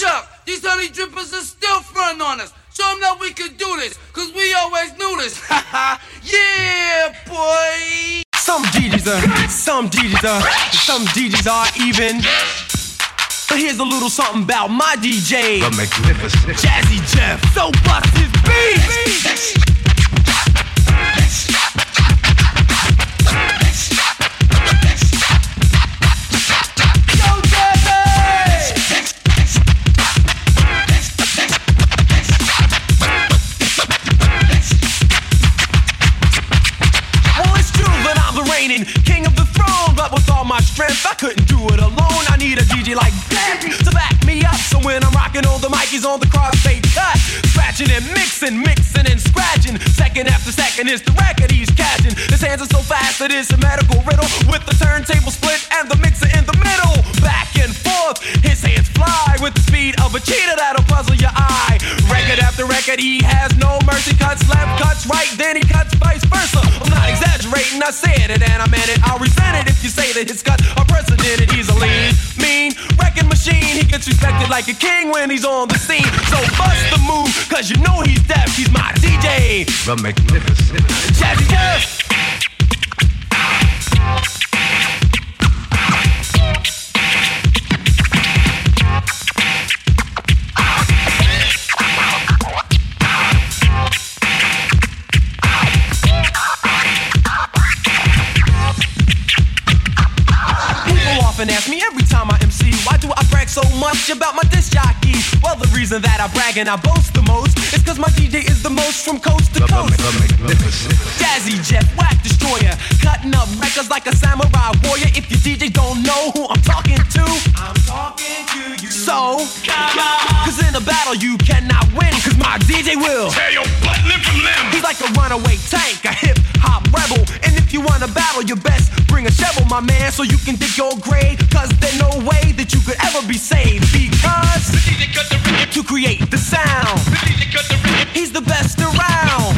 Chuck, these honey drippers are still fronting on us. Show them that we can do this, cause we always knew this. yeah, boy. Some DJs are, some DJs are, some DJs are even. But here's a little something about my DJ. The magnificent. Jazzy Jeff. So bust his beat. DJ like that to back me up. So when I'm rocking all the mic, on the crossfade cut. Scratching and mixing, mixing and scratching. Second after second is the record he's catching. His hands are so fast that it's a medical riddle. With the turntable split and the mixer in the middle. Back and forth, his hands fly with the speed of a cheetah that'll puzzle your eye. Record after record, he has no mercy. Cuts left, cuts right, then he cuts vice versa. I'm not exaggerating, I said it and I meant it. I'll resent it if you say that his cuts are precedented. Lean, mean, wrecking machine. He gets respected like a king when he's on the scene. So bust the move, cause you know he's deaf. He's my DJ. The magnificent. Jazzy Jeff. often ask me every so much about my disc jockey? Well, the reason that I brag and I boast the most is cause my DJ is the most from coast to coast. The, the magnificent. Jazzy Jeff, whack destroyer, cutting up records like a samurai warrior. If your DJ don't know who I'm talking to, I'm talking to you. So, cause in a battle you cannot win, cause my DJ will tear your butt limb from limb. He's like a runaway tank, a hip hop rebel. And if you wanna battle, you best bring a shovel, my man, so you can dig your grave Cause there's no way that you could ever be saved. Because to create the sound, he's the best around.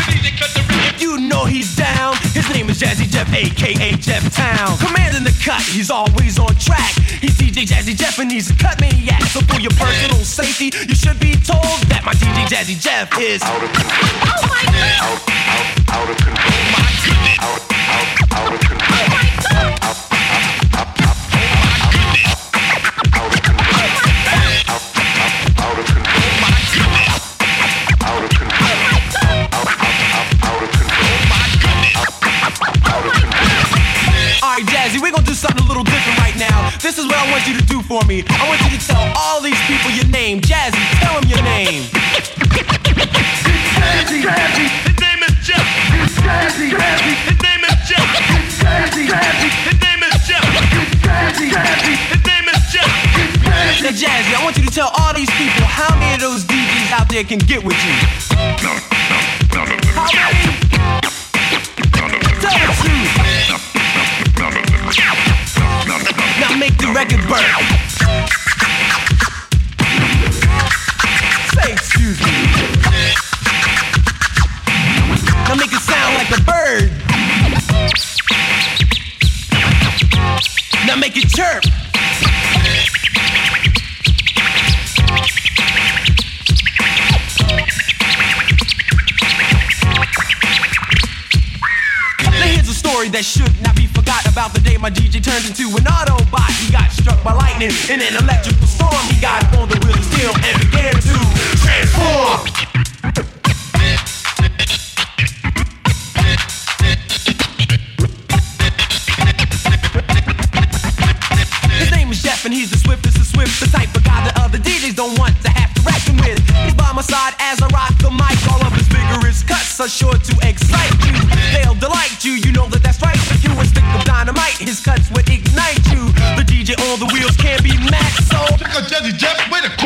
You know he's down. His name is Jazzy Jeff, aka Jeff Town. Commanding the cut, he's always on track. He's DJ Jazzy Jeff and he's a cut maniac. So for your personal safety, you should be told that my DJ Jazzy Jeff is out of control. Oh my god! Out, out, out of control. My goodness! Out, out, out of control. Something a little different right now. This is what I want you to do for me. I want you to tell all these people your name. Jazzy, tell them your name. Jazzy, Jazzy. His name is Jeff. Jazzy, Jazzy. His name is Jeff. Jazzy, Jazzy. His name is Jeff. Jazzy, Jazzy. His name is Jeff. Now, Jazzy, I want you to tell all these people how many of those DJs out there can get with you. How many? Tell the truth. Now make the record burn. Say excuse me. Now make it sound like a bird. Now make it chirp. That should not be about the day my DJ turned into an Autobot. He got struck by lightning in an electrical storm. He got on the wheel of steel and began to transform. His name is Jeff and he's the swiftest of swift, the type of guy that other DJs don't want to have to reckon with. He's by my side as I rock the mic. All of his vigorous cuts are sure to excite out Jazzy Jeff with a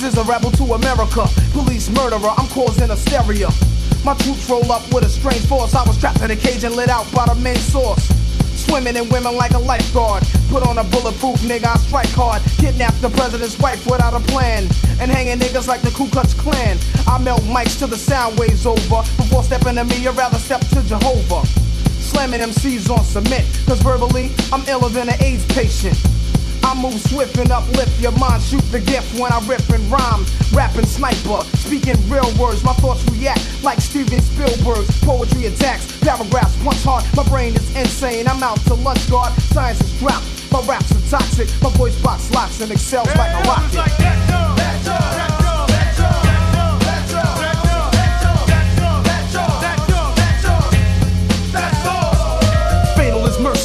Nas is a rebel to America. Police murderer, I'm causing hysteria. My troops roll up with a strange force. I was trapped in a cage and lit out by the main source. Swimming in women like a lifeguard. Put on a bulletproof nigga, I strike hard. Kidnap the president's wife without a plan. And hanging niggas like the Ku Klux Klan. I melt mics till the sound waves over. Before stepping to me, I'd rather step to Jehovah. Slamming MCs on cement. Cause verbally, I'm iller than an AIDS patient. I move swift and uplift your mind. Shoot the gift when I rip and rhyme. Rapping sniper, speaking real words. My thoughts react like Steven Spielberg's poetry attacks. Paragraphs punch hard. My brain is insane. I'm out to lunch guard. Science is dropped. My raps are toxic. My voice box locks and excels like a rocket. Fatal is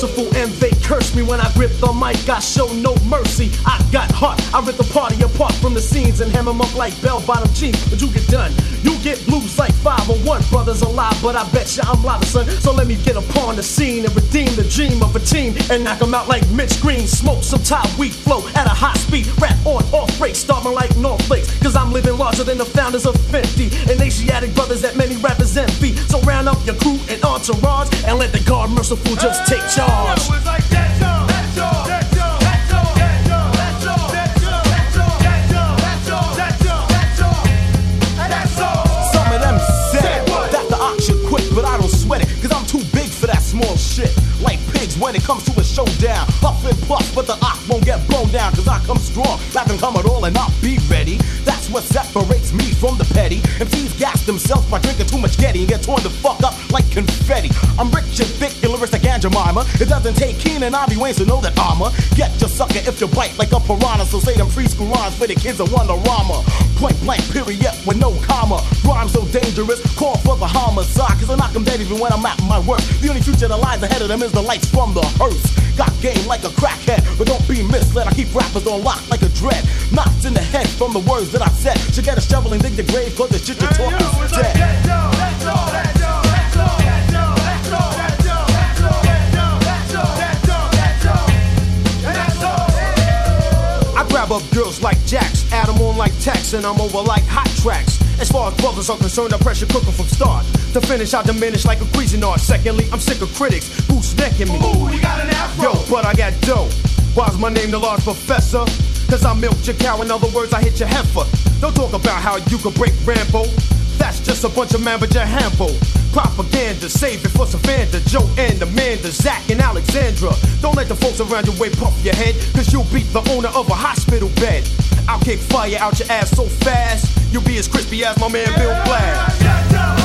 merciful and they curse me when I grip the mic. I show no mercy. I got heart. I rip the party apart from the scenes and hammer 'em up like bell bottom jeans. But you get done. You get blues like 501. Brothers alive, but I bet ya I'm live, son. So let me get upon the scene and redeem the dream of a team and knock 'em out like Mitch Green. Smoke some top weed flow at a high speed. Rap on off break, starting like North Flakes. Cause I'm living larger than the founders of 50 and Asiatic brothers that many rappers envy. So round up your crew and entourage and let the guard merciful just take charge. Some When it comes to a showdown. Puff and but the ox won't get blown down, cause I come strong. Not gonna come at all and not be ready. That's what separates me from the petty. MCs gas themselves by drinking too much Getty and get torn the fuck up like confetti. I'm rich and thick and lyrics like Aunt Jemima. It doesn't take Keen and Ivy Wayne to know that I'ma get your sucker if you bite like a piranha. So say them preschool rhymes for the kids of Wonderama. Point blank, period, with no comma. Rhymes so dangerous, call for the homicide. Cause I knock them dead even when I'm at my work. The only future that lies ahead of them is the lights from the hearse. Got game like a crackhead, but don't be misled. I keep rappers on lock like a dread. Knocked in the head from the words that I said. Should get a shovel and dig the grave, cause the shit you talk is dead. I grab up girls like Jacks, add 'em on like Tex, and I'm over like hot tracks. As far as brothers are concerned, I pressure cooker from start. To finish, I diminish like a Cuisinart. Secondly, I'm sick of critics, boost necking me. Ooh, got an dough. Why's my name the large professor? Cause I milked your cow, in other words, I hit your heifer. Don't talk about how you could break Rambo. That's just a bunch of man but your handful. Propaganda, save it for Savannah, Joe and Amanda, Zach and Alexandra. Don't let the folks around your way puff your head, cause you'll beat the owner of a hospital bed. I'll kick fire out your ass so fast, you'll be as crispy as my man Bill Blass.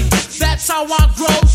That's how I grow.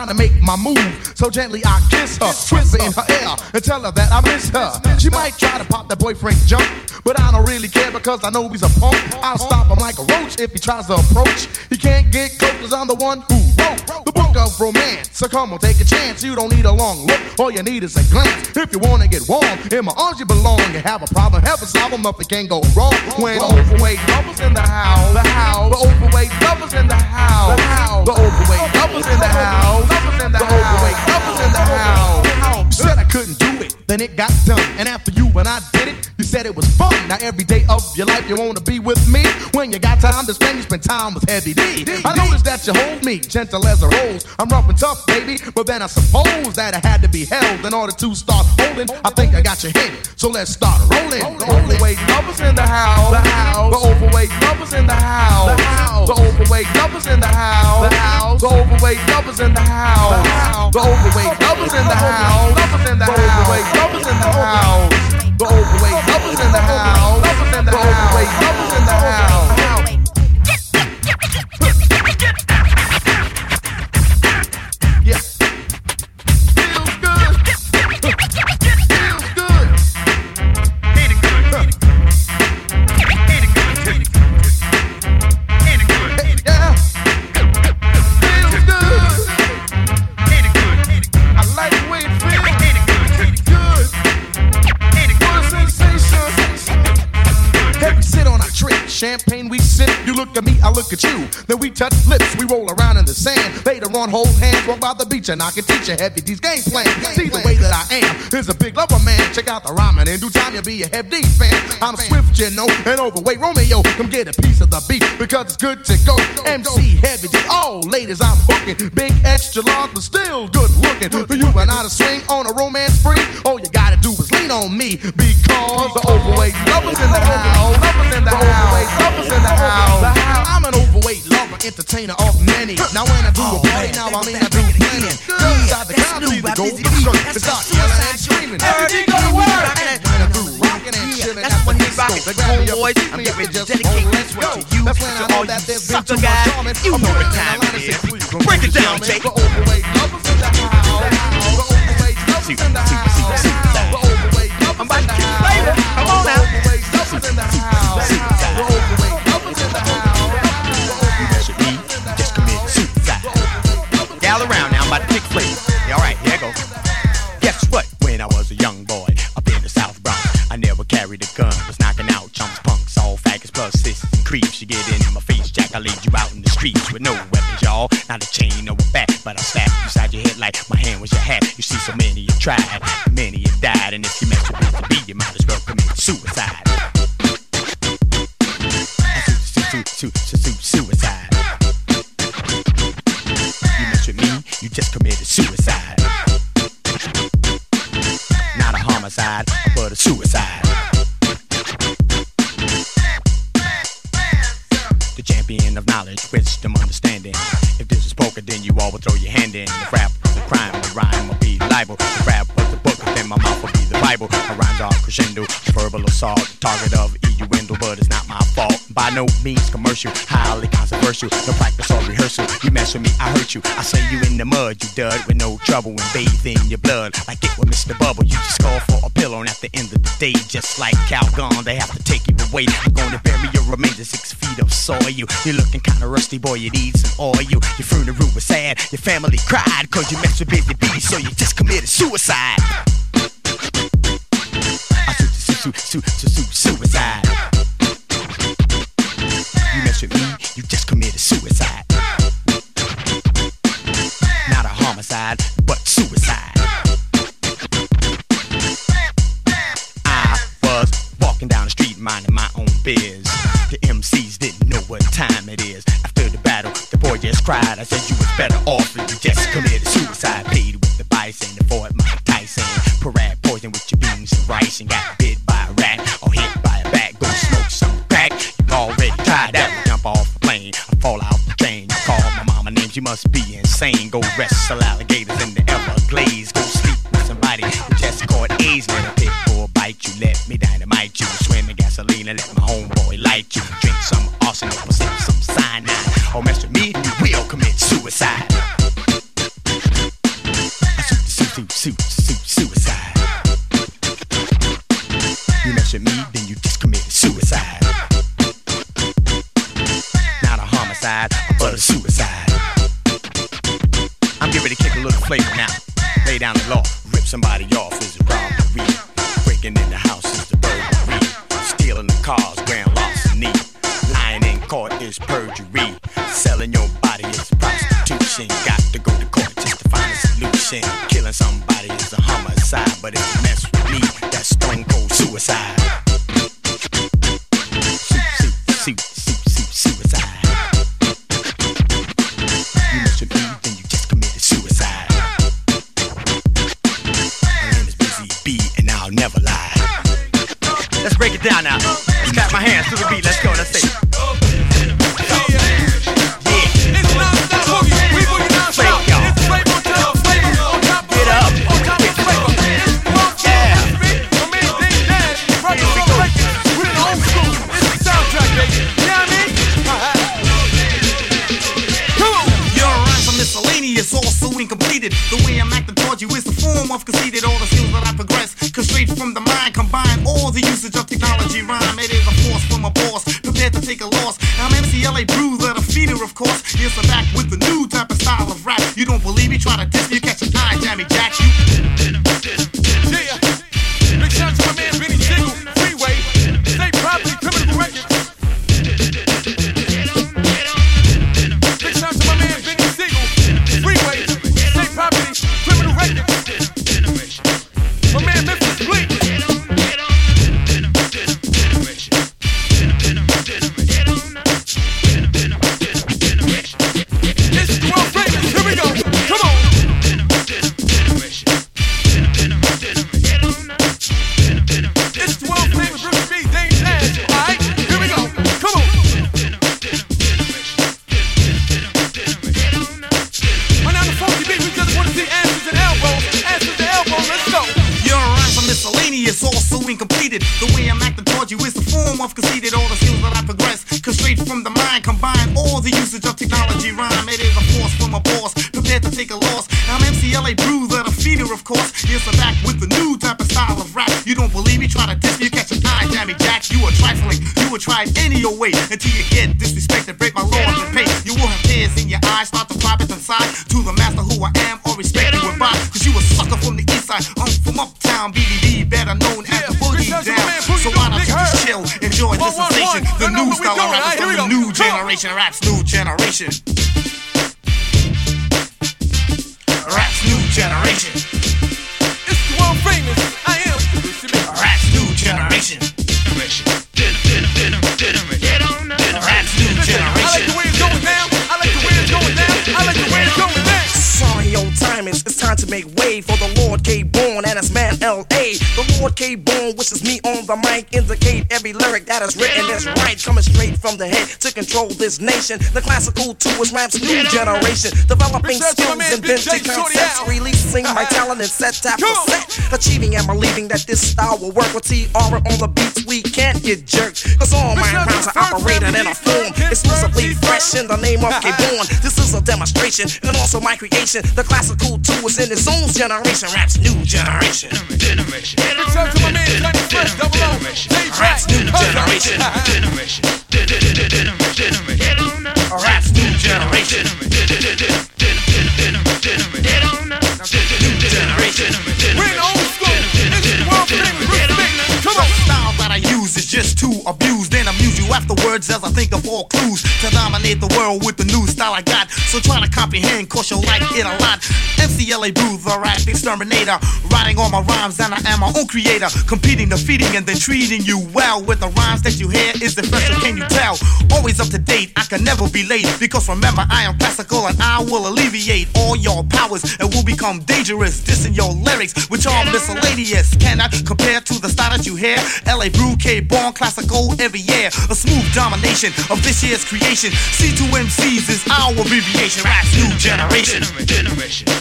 trying to make my move. So gently I kiss her, twist in her ear, and tell her that I miss her. She might try to pop that boyfriend jump, but I don't really care because I know he's a punk. I'll stop him like a roach if he tries to approach. He can't get close cause I'm the one who phone. The book of romance. So come on, take a chance. You don't need a long look. All you need is a glance. If you wanna get warm, in my arms you belong. You have a problem, help us solve them up. It can't go wrong. When overweight lovers in the house, the house. The overweight lovers in the house, the house. The overweight lovers in the house, the overweight lovers in the house then it got done. And after you and I did it, you said it was fun. Now every day of your life you wanna be with me. When you got time to spend, you spend time with Heavy D. I noticed that you hold me gentle as a rose. I'm rough and tough, baby, but then I suppose that I had to be held in order to start holding. I think I got your hit, so let's start rolling. The overweight lovers in the house. The house. The overweight lovers in the house. The house. The overweight lovers in the house. The house. The overweight lovers in the house. The overweight lovers in the house. Lovers in the house. Lovers in the house. The overweight lovers in the house. Lovers in the lovers in the house. Look at you. Then we touch lips, we roll around the sand. Later on, hold hands, walk by the beach, and I can teach you Heavy D's game plan. See the way that I am Here's a big lover man. Check out the rhyming. In due time, you'll be a heavy fan. I'm swift, you know, and overweight Romeo. Come get a piece of the beat because it's good to go. MC heavy D. Oh, ladies, I'm hooking. Big extra large, but still good looking. For you and I to swing on a romance free, all you gotta do is lean on me because the overweight lovers in the house. Lovers in the house. Lovers in the house. I'm an overweight lover, entertainer of many. When I do a party, now I mean I do plenty. Girls inside the crowd see the golden shirt. They start yelling and screaming. Everything go to work. When I do rocking and chilling That's at when the disco, it. they grab me up Homeboys, I'm keep getting me ready to just dedicate this one to you, to all that you sucker guys. You know what time the it and is. say, please don't Break it down. Jake. The overweight lovers in the house. The overweight lovers in the house. The overweight lovers in the house. Come on now. Lead you out in the streets with no weapons, y'all. Not a chain or a bat, but I slap your head like my hand was your hat. You see, so many you tried, many you died, and if you mess with the beat, you might as well commit suicide. Su- su- su- su- Suicide. You mess with me, you just committed suicide. Not a homicide, but a suicide. Knowledge, wisdom, understanding. If this is poker, then you all will throw your hand in. The rap was crime, the rhyme will be libel. The rap was the book, then my mouth will be the Bible. My rhymes are crescendo, verbal assault, target of innuendo, but it's not my fault. By no means commercial, highly controversial. No practice or rehearsal. You mess with me, I hurt you. I send you in the mud, you dud, with no trouble and bathe in your blood. Like it with Mr. Bubble, you just call for a pillow, and at the end of the day, just like Calgon, they have to take you away. I'm gonna bury your remains in six feet of soil. You're looking kinda rusty, boy, you need some oil. You, your funeral was sad, your family cried, cause you messed with Busy Bee, so you just committed suicide. I su- su- su- su- su- suicide. But suicide. I was walking down the street minding my own biz. The MCs didn't know what time it is. After the battle, the boy just cried. I said you was better off if you just committed suicide. Played with the bison and fought Mike Tyson. Parade poison with your beans and rice and got bit by a must be insane. Go wrestle alligators in the I'm ready to kick a little flavor now. Lay down the law, rip somebody off is a robbery. Breaking in the house is the The way I'm acting towards you is the form of conceited. All the skills that I progress, cause straight from the mind, combine all the usage of technology rhyme. It is a force from a boss, prepared to take a loss. I'm MCLA Bruiser, the feeder, of course. Yes, I'm back with the new type of style of rap. You don't believe me? Try to diss me, you catch an eye, Jammy Jack. You are trifling, you will try any old way until you get disrespected, break my laws and pay. You will have tears in your eyes, start to drop it inside to the master who I am or respect you goodbye. Cause you a sucker from the east side, I'm from uptown, the new style of rap from the new generation, raps new generation. Raps new generation. It's the world famous. I am. Raps new generation. Generation. Raps new generation. I like the way it's going down. I like the way it's going down. I like the way it's going down. Sorry, old timers, it's time to make way for the Lord K. And his man L.A. The Lord K. Born wishes me on the mic, indicate every lyric that is written is right, coming straight from the head to control this nation. The classical two is rap's new generation, developing Big shout to my skills, inventing concepts, releasing my talent and set after set, achieving and believing that this style will work with TR on the beats. We can't get jerked, cause all my rhymes are operated in a form exclusively fresh in the name of K. Born. This is a demonstration and also my creation. The classical two is in its own generation, rap's new generation. Big shout to my man Johnny Fresh, double O. Rap's new generation. New generation. New generation. We're in afterwards as I think of all clues to dominate the world with the new style I got. So try to comprehend, cause you'll like it a lot. MCLA Brew, the rap exterminator. Writing all my rhymes, and I am my own creator. Competing, defeating, and then treating you well. With the rhymes that you hear is the special, can you tell? Always up to date, I can never be late. Because remember, I am classical and I will alleviate all your powers and will become dangerous. Dissing your lyrics, which are miscellaneous. Cannot compare to the style that you hear. LA Brew K born classical every year. A smooth domination of this year's creation. C2MCs is our abbreviation. Raps new generation. Raps new generation.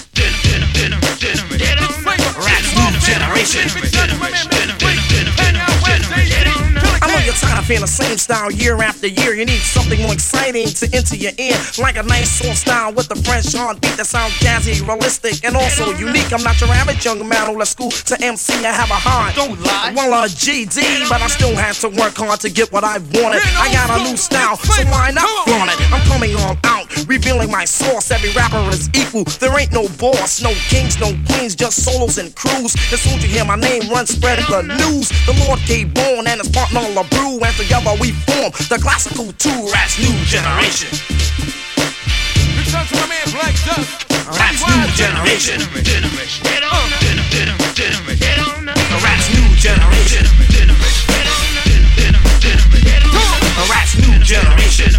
I know you're tired of hearing the same style year after year. You need something more exciting to enter your ear. Like a nice soft style with a French hard beat that sounds jazzy, realistic, and also unique. I'm not your average young man who left school to MC. I have a heart. Don't lie. Well, a GD, but I still had to work hard to get what I wanted. I got a new style, so why not flaunt it? I'm coming on out, revealing my source. Every rapper is equal. There ain't no boss, no kings, no queens, just solos and crews. As soon as you hear my name run, spread the news. The Lord gave born and his partner formula brew, and together we form the classical two rats new generation. Return to my man Black Dust. Rats new generation. Generation. Get on. Generation. Get on. The rats new generation. The rats new generation.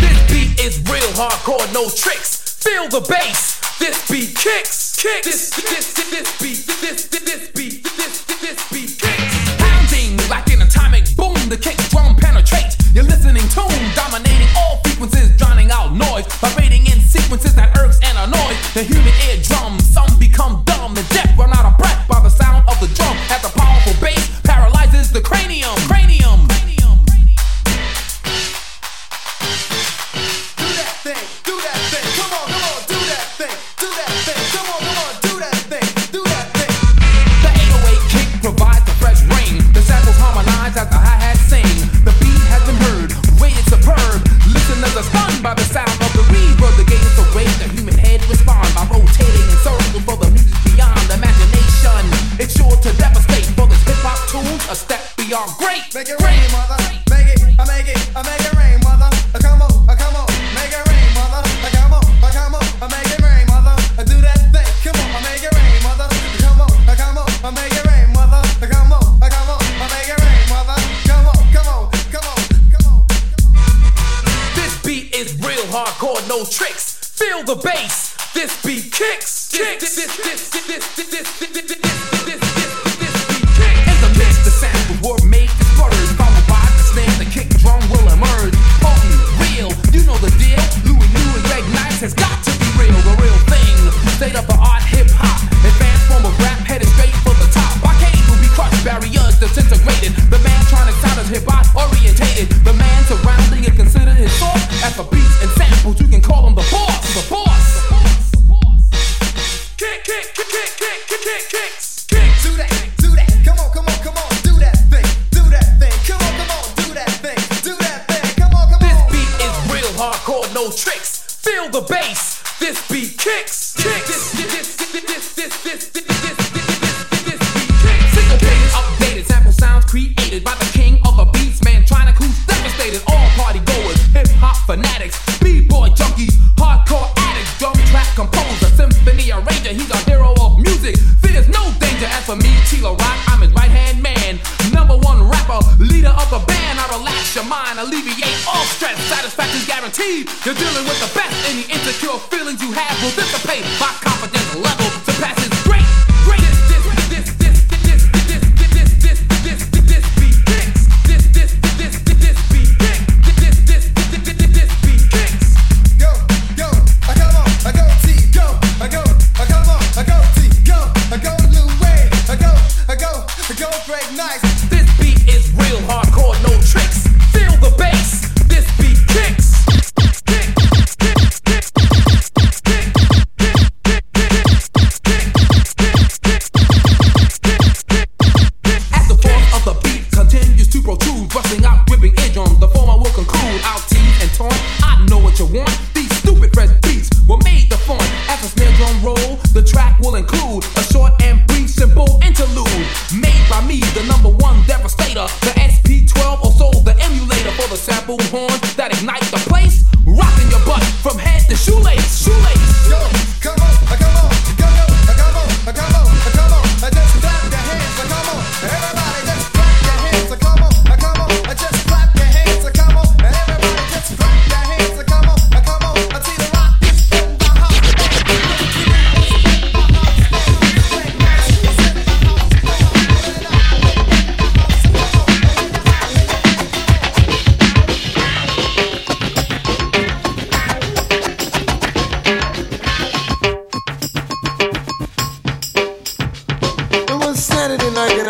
This beat is real hardcore, no tricks. Feel the bass. This beat kicks. Kicks. This this this, this beat You're listening to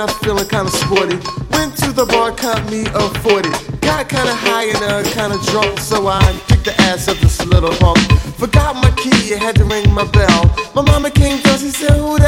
down feeling kinda sporty. Went to the bar, caught me a 40. Got kinda high and uh, kinda drunk, so I kicked the ass of this little punk. Forgot my key, I had to ring my bell. My mama came down, she said, who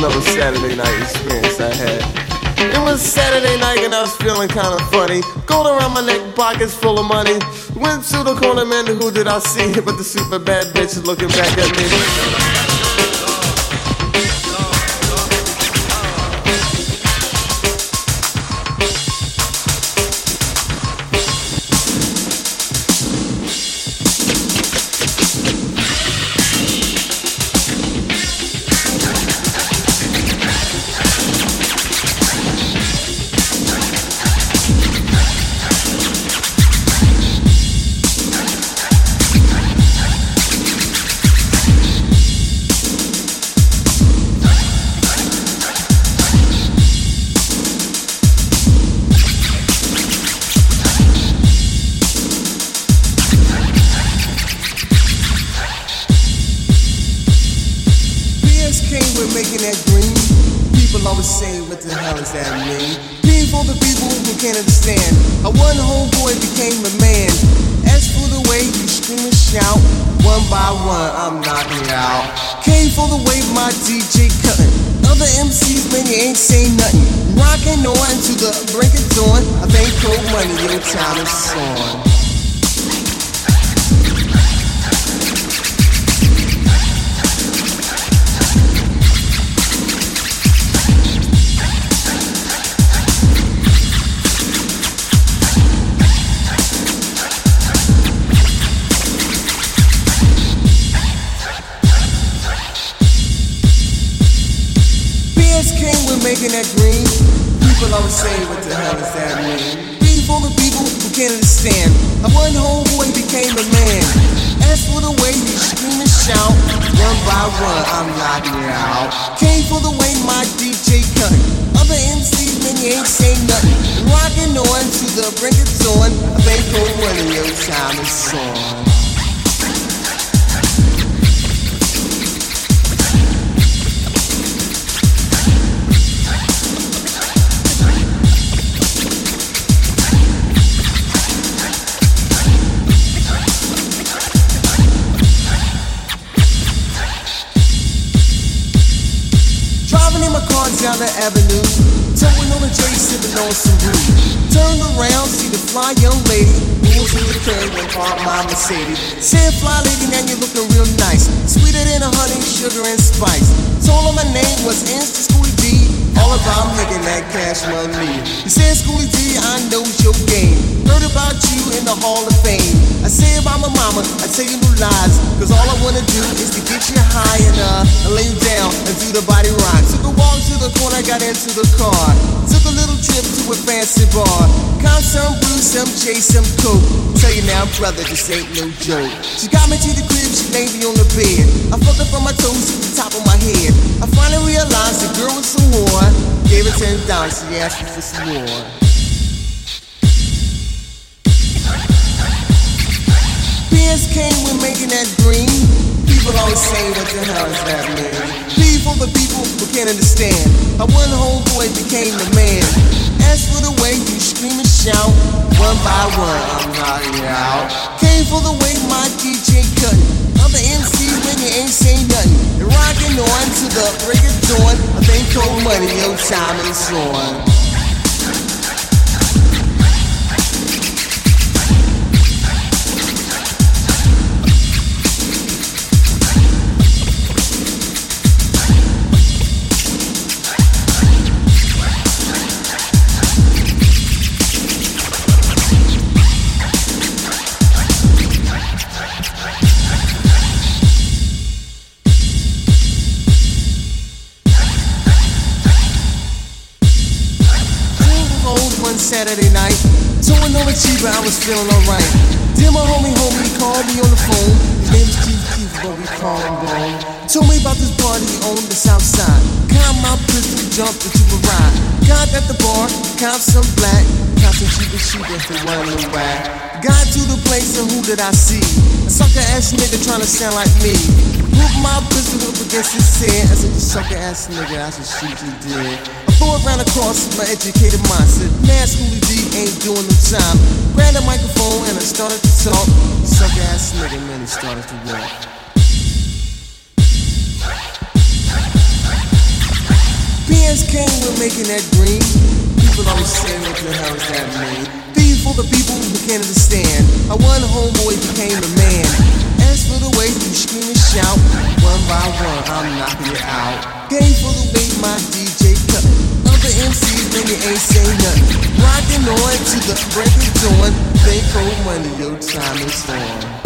another Saturday night experience I had. It was Saturday night and I was feeling kinda funny. Gold around my neck, pockets full of money. Went to the corner, man, who did I see? But the super bad bitch is looking back at me. Money, your avenue, towing on a J, sipping on some brew. Turned around, see the fly young lady, moving through the curb and park my Mercedes. Said, fly lady, now you're looking real nice, sweeter than a honey, sugar and spice. Told her my name was Insta Schooly D, all about making that cash money. He said, Schooly D, I know your game. Heard about you in the Hall of Fame. I say about my mama, I tell you no lies, cause all I wanna do is to get you high and uh, and lay you down and do the body rock. Took a walk to the corner, got into the car. Took a little trip to a fancy bar. Count some brew, some J, some coke. Tell you now, brother, this ain't no joke. She got me to the crib, she laid me on the bed. I fucked her from my toes to the top of my head. I finally realized the girl was some whore. Gave her ten dollars, she asked me for some more. PS King, we're making that green. People always say, what the hell is that mean? P for the people who can't understand. How one homeboy became the man. As for the way you scream and shout, one by one I'm knocking out. Came for the way my DJ cut. Other MCs when you ain't saying nothing. You're rocking on to the break of dawn. I think cold money, your time is on. Saturday night, towing over cheaper, I was feeling alright. Then my homie, homie, he called me on the phone. His name is Chief Keith, but we call him Bone. Told me about this party on the south side. Count my pistol, jumped into a ride. Got at the bar, count some black, count some cheap and cheap if it wasn't whack. Got to the place and who did I see? A sucker ass nigga trying to sound like me. Put my pistol up against his head. I said, you sucker ass nigga, I should shoot you dead. I threw it round across my educated mind. Said, man, Schooly D ain't doing no time. Grabbed a microphone and I started to talk. Sucker ass nigga, man, he started to walk. Bands came with making that green. People always say, what the hell is that mean? Be for the people who can't understand. I one homeboy became a man. As for the way you scream and shout, one by one I'm knocking it out. Game for the way my DJ cut. MCs maybe ain't say nothing. Rocking on to the break of dawn. They cold money, your time is on.